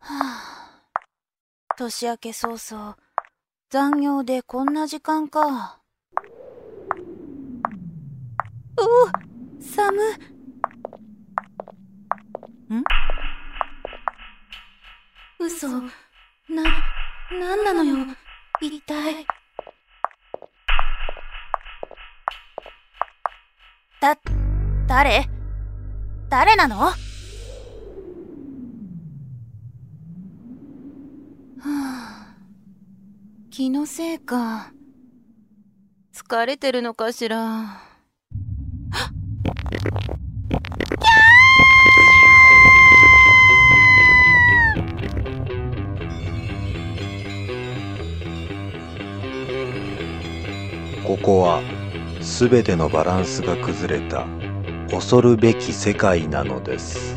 あ、年明け早々、残業でこんな時間か。お寒ん？嘘な、なんなのよ、一体。だ、誰？誰なの？はあ、気のせいか。疲れてるのかしら？ここは全てのバランスが崩れた。恐るべき世界なのです。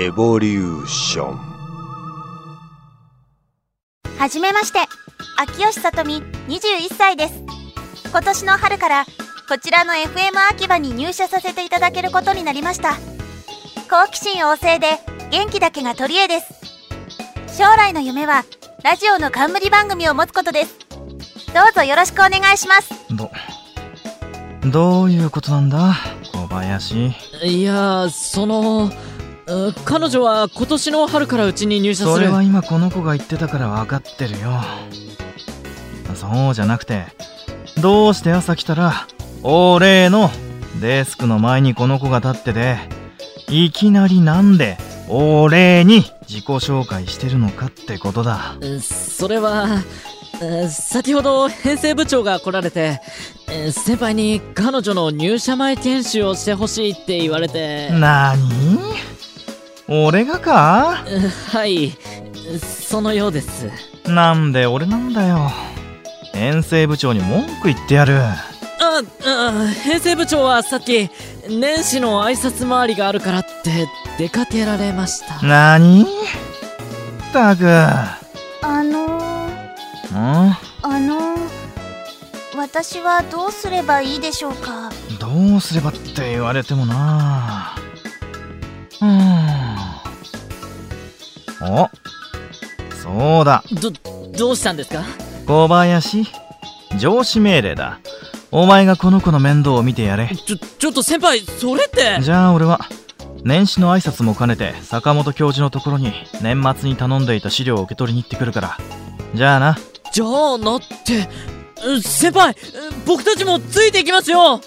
エボリューションはじめまして、秋吉さとみ21歳です。今年の春からこちらの FM 秋葉に入社させていただけることになりました。好奇心旺盛で元気だけが取り柄です。将来の夢はラジオの冠番組を持つことです。どうぞよろしくお願いします。ど、どういうことなんだ？小林。いやー、その、う彼女は今年の春からうちに入社する。それは今この子が言ってたから分かってるよ。そうじゃなくて、どうして朝来たら、お礼のデスクの前にこの子が立ってて、いきなりなんで、お礼に自己紹介してるのかってことだ。うそれは、う先ほど編成部長が来られて、え先輩に彼女の入社前研修をしてほしいって言われて、なに俺がか？うはい、そのようです。なんで俺なんだよ。編成部長に文句言ってやる。あ、あ編成部長はさっき、年始の挨拶回りがあるからって出かけられました。なにったく。あのー、ん？あのー、私はどうすればいいでしょうか？どうすればって言われてもなうーん。おそうだ。ど、どうしたんですか？小林。上司命令だ。お前がこの子の面倒を見てやれ。ちょ、ちょっと先輩、それってじゃあ俺は、年始の挨拶も兼ねて坂本教授のところに年末に頼んでいた資料を受け取りに行ってくるから。じゃあな。じゃあなって、う先輩、う僕たちもついていきますよ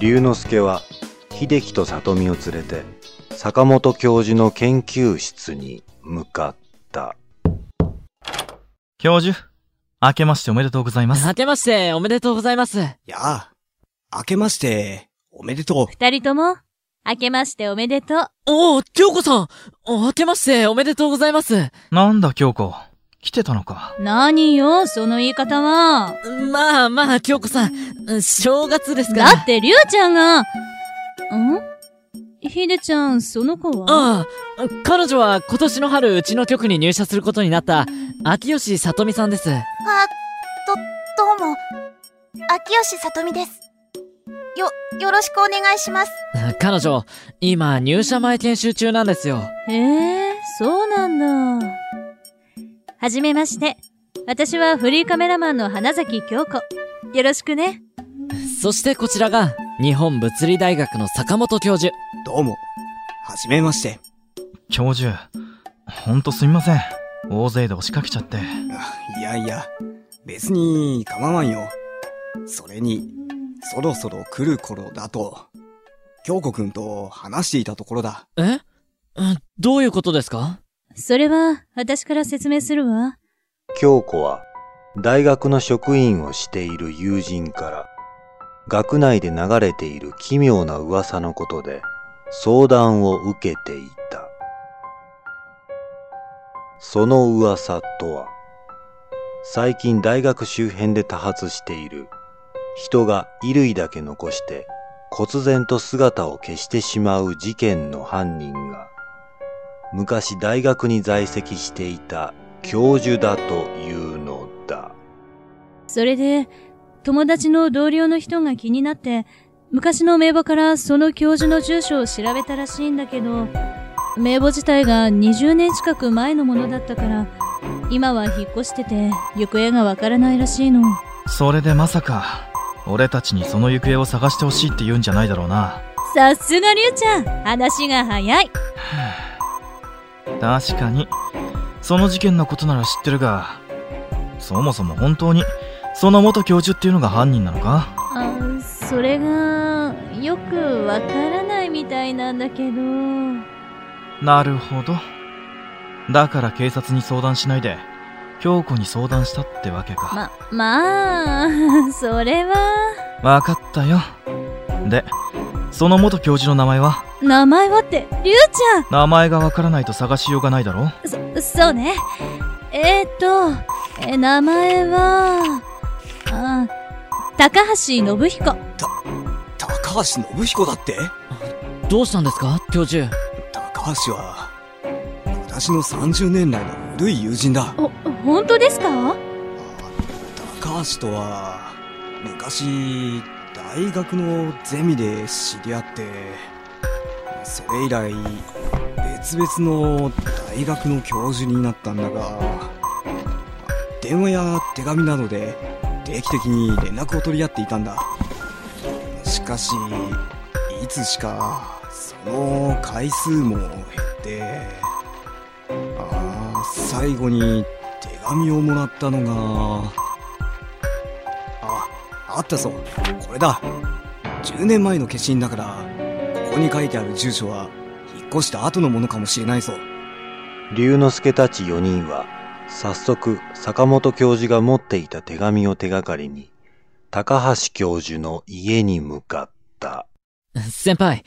龍之介は秀樹と里美を連れて坂本教授の研究室に向かった教授、明けましておめでとうございます。明けましておめでとうございます。やあ、明けまして、おめでとう。二人とも、明けましておめでとう。おお、京子さんお明けましておめでとうございます。なんだ京子。来てたのか。何よ、その言い方は。まあまあ、京子さん、正月ですから。だって、りゅうちゃんが、ん？ひでちゃん、その子は？ああ、彼女は今年の春うちの局に入社することになった、秋吉さとみさんです。あ、ど、どうも。秋吉さとみです。よ、よろしくお願いします。彼女、今入社前研修中なんですよ。へえ、そうなんだ。はじめまして。私はフリーカメラマンの花崎京子。よろしくね。そしてこちらが、日本物理大学の坂本教授。どうも。はじめまして。教授、ほんとすみません。大勢で押しかけちゃって。いやいや、別に構わんよ。それに、そろそろ来る頃だと、京子くんと話していたところだ。え？うんどういうことですか？それは、私から説明するわ。京子は大学の職員をしている友人から学内で流れている奇妙な噂のことで相談を受けていた。その噂とは最近大学周辺で多発している人が衣類だけ残して忽然と姿を消してしまう事件の犯人が昔大学に在籍していた教授だというのだ。それで、友達の同僚の人が気になって、昔の名簿からその教授の住所を調べたらしいんだけど、名簿自体が20年近く前のものだったから、今は引っ越してて、行方がわからないらしいの。それでまさか、俺たちにその行方を探してほしいって言うんじゃないだろうな。さすがりゅうちゃん話が早い 確かに、その事件のことなら知ってるが、そもそも本当に、その元教授っていうのが犯人なのか？あ、それが、よくわからないみたいなんだけど。なるほど。だから警察に相談しないで、京子に相談したってわけか。ま、まあ、それは、わかったよ。で、その元教授の名前は？名前はって、りゅうち名前がわからないと探しようがないだろゃんそ、そうね。えー、っと、え、名前は、あ、高橋信彦。高橋信彦だって？どうしたんですか？教授。高橋は、私の30年来の古い友人だ。お、本当ですか？高橋とは、昔、大学のゼミで知り合って、それ以来、別々の大学の教授になったんだが、電話や手紙などで定期的に連絡を取り合っていたんだ。しかし、いつしか、その回数も減って、ああ、最後に手紙をもらったのが、あ、あったぞ。これだ。10年前の消印だから、ここに書いてある住所は、引っ越した後のものかもしれないぞ。龍之介たち4人は、早速、坂本教授が持っていた手紙を手がかりに、高橋教授の家に向かった。先輩、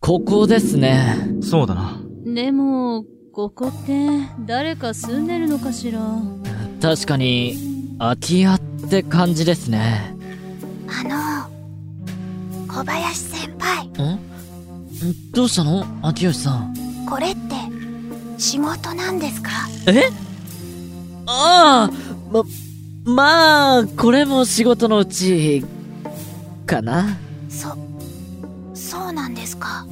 ここですね。そうだな。でも、ここって、誰か住んでるのかしら？確かに、空き家って感じですね。あの、小林先輩、んどうしたの？秋吉さん。これって、仕事なんですか？え？ああま、まあ、これも仕事のうち、かなそ、そうなんですか。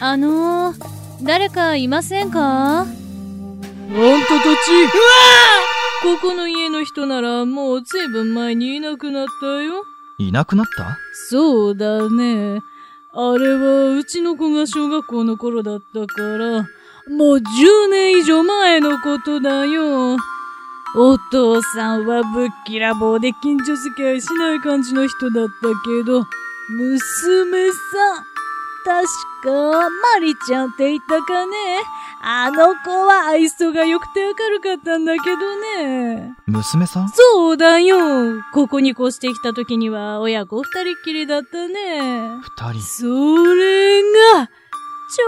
あのー、誰かいませんか？あんたたちここの家の人ならもうずいぶん前にいなくなったよ。いなくなった？そうだね。あれはうちの子が小学校の頃だったから、もう10年以上前のことだよ。お父さんはぶっきらぼうで近所付き合いしない感じの人だったけど、娘さん、確か、マリちゃんって言ったかね。あの子は愛想が良くて明るかったんだけどね。娘さん？そうだよ。ここに越してきた時には親子二人っきりだったね。二人。それが、ちょ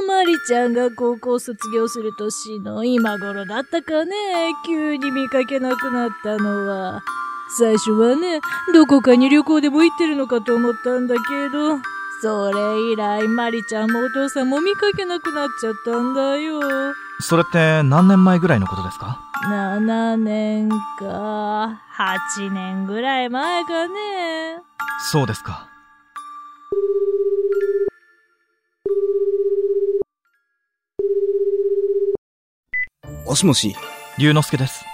うどマリちゃんが高校卒業する年の今頃だったかね。急に見かけなくなったのは。最初はね、どこかに旅行でも行ってるのかと思ったんだけど、それ以来マリちゃんもお父さんも見かけなくなっちゃったんだよ。それって何年前ぐらいのことですか？7年か、8年ぐらい前かね。そうですか。もしもし。龍之介です。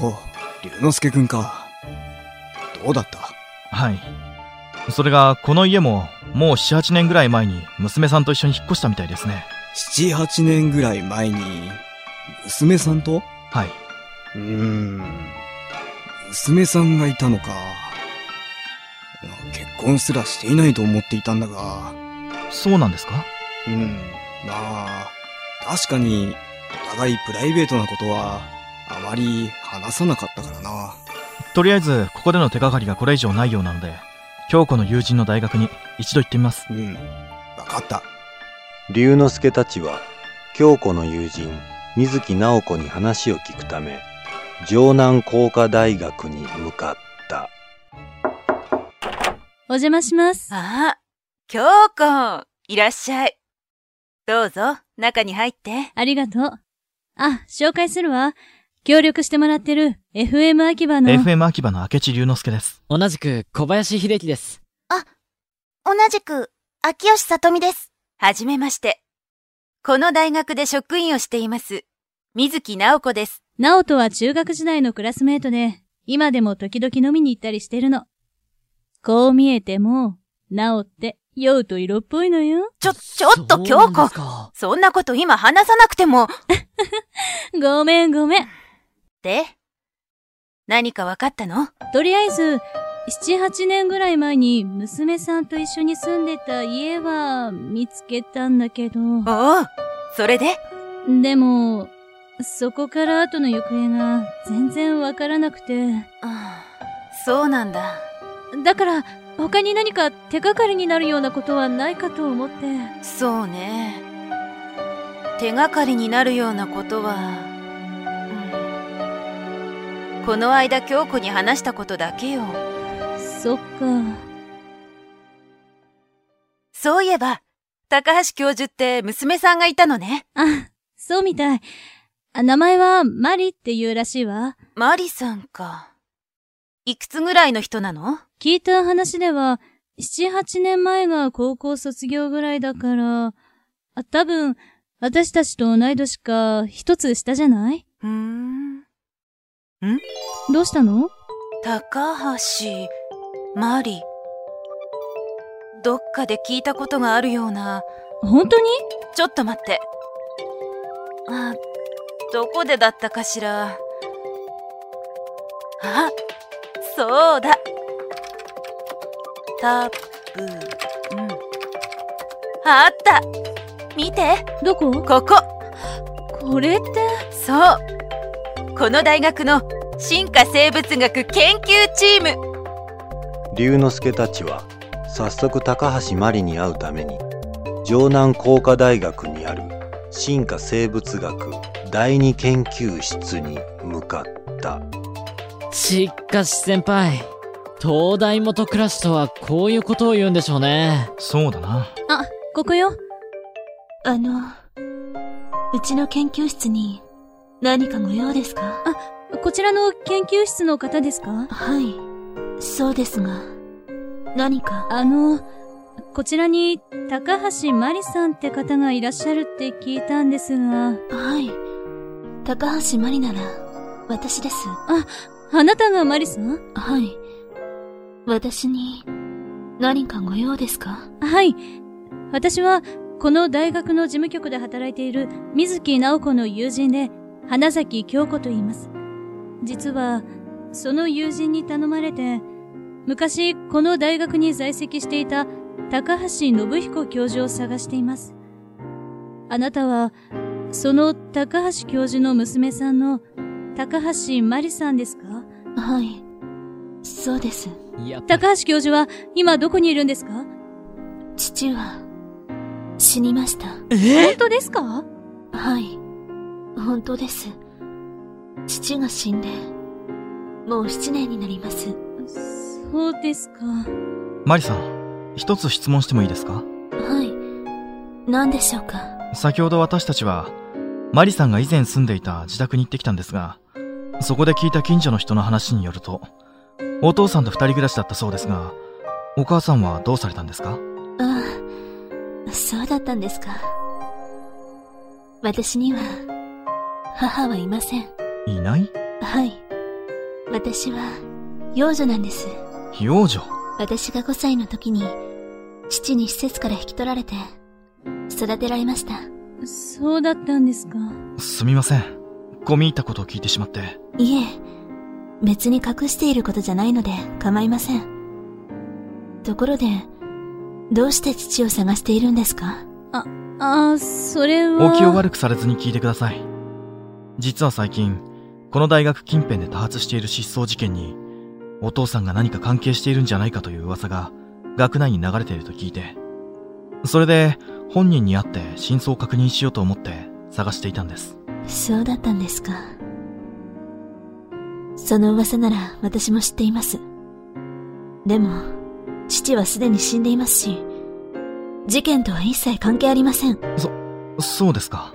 おお、龍之介くんか。どうだった？はい。それが、この家も、もう7、8年ぐらい前に娘さんと一緒に引っ越したみたいですね。?7、8年ぐらい前に、娘さんと？はい。うーん。娘さんがいたのか。結婚すらしていないと思っていたんだが。そうなんですか？うん。まあ、確かに、お互いプライベートなことは、あまり話さなかったからな。とりあえず、ここでの手がかりがこれ以上ないようなので、京子の友人の大学に一度行ってみます。うん。わかった。龍之介たちは、京子の友人、水木直子に話を聞くため、城南工科大学に向かった。お邪魔します。ああ、京子、いらっしゃい。どうぞ、中に入って。ありがとう。あ、紹介するわ。協力してもらってる FM 秋葉の。FM 秋葉の明智龍之介です。同じく小林秀樹です。同じく、秋吉里美です。はじめまして。この大学で職員をしています。水木直子です。ナオとは中学時代のクラスメートで、今でも時々飲みに行ったりしてるの。こう見えても、ナオって酔うと色っぽいのよ。ちょ、ちょっと京子す。かそんなこと今話さなくても。ごめんごめん。で何か分かったの？とりあえず、7、8年ぐらい前に娘さんと一緒に住んでた家は見つけたんだけど、おお、それで？でも、そこから後の行方が全然わからなくて、ああそうなんだ。だから他に何か手がかりになるようなことはないかと思って。そうね。手がかりになるようなことは、うんこの間京子に話したことだけよ。そっか。そういえば、高橋教授って娘さんがいたのね。あ、そうみたい。あ名前はマリっていうらしいわ。マリさんか。いくつぐらいの人なの？聞いた話では、7、8年前が高校卒業ぐらいだから、あ多分、私たちと同い年か、一つ下じゃない？うーん。どうしたの？高橋、マリ。どっかで聞いたことがあるような。本当に？ちょっと待って。あ、どこでだったかしら。あ、そうだ。たぶん。あった。見て。どこ？ここ。これって、そう。この大学の進化生物学研究チーム。龍之介たちは、早速高橋真理に会うために、城南工科大学にある進化生物学第二研究室に向かった。しかし先輩、東大元暮らしとはこういうことを言うんでしょうね。そうだな。あ、ここよ。あの、うちの研究室に何かご用ですか？こちらの研究室の方ですか？はい、そうですが、何か、あの、こちらに高橋まりさんって方がいらっしゃるって聞いたんですが、はい、高橋まりなら、私です。あなたがまりさん？はい、私に何かご用ですか？はい。私は、この大学の事務局で働いている水木直子の友人で、花崎京子と言います。実は、その友人に頼まれて、昔この大学に在籍していた高橋信彦教授を探しています。あなたは、その高橋教授の娘さんの高橋まりさんですか？はい、そうです。高橋教授は今どこにいるんですか？父は、死にました。本当ですか？はい、本当です。父が死んで、もう7年になります。そうですか。マリさん、一つ質問してもいいですか？はい、何でしょうか？先ほど私たちは、マリさんが以前住んでいた自宅に行ってきたんですが、そこで聞いた近所の人の話によると、お父さんと二人暮らしだったそうですが、お母さんはどうされたんですか？ああ、そうだったんですか。私には、母はいません。いない？はい。私は、幼女なんです。幼女？私が5歳の時に、父に施設から引き取られて、育てられました。そうだったんですか。すみません。込み入ったことを聞いてしまって。いえ、別に隠していることじゃないので構いません。ところで、どうして父を探しているんですか？ああ、それは。お気を悪くされずに聞いてください。実は最近、この大学近辺で多発している失踪事件に、お父さんが何か関係しているんじゃないかという噂が、学内に流れていると聞いて、それで、本人に会って真相を確認しようと思って探していたんです。そうだったんですか。その噂なら私も知っています。でも、父はすでに死んでいますし、事件とは一切関係ありません。そうですか。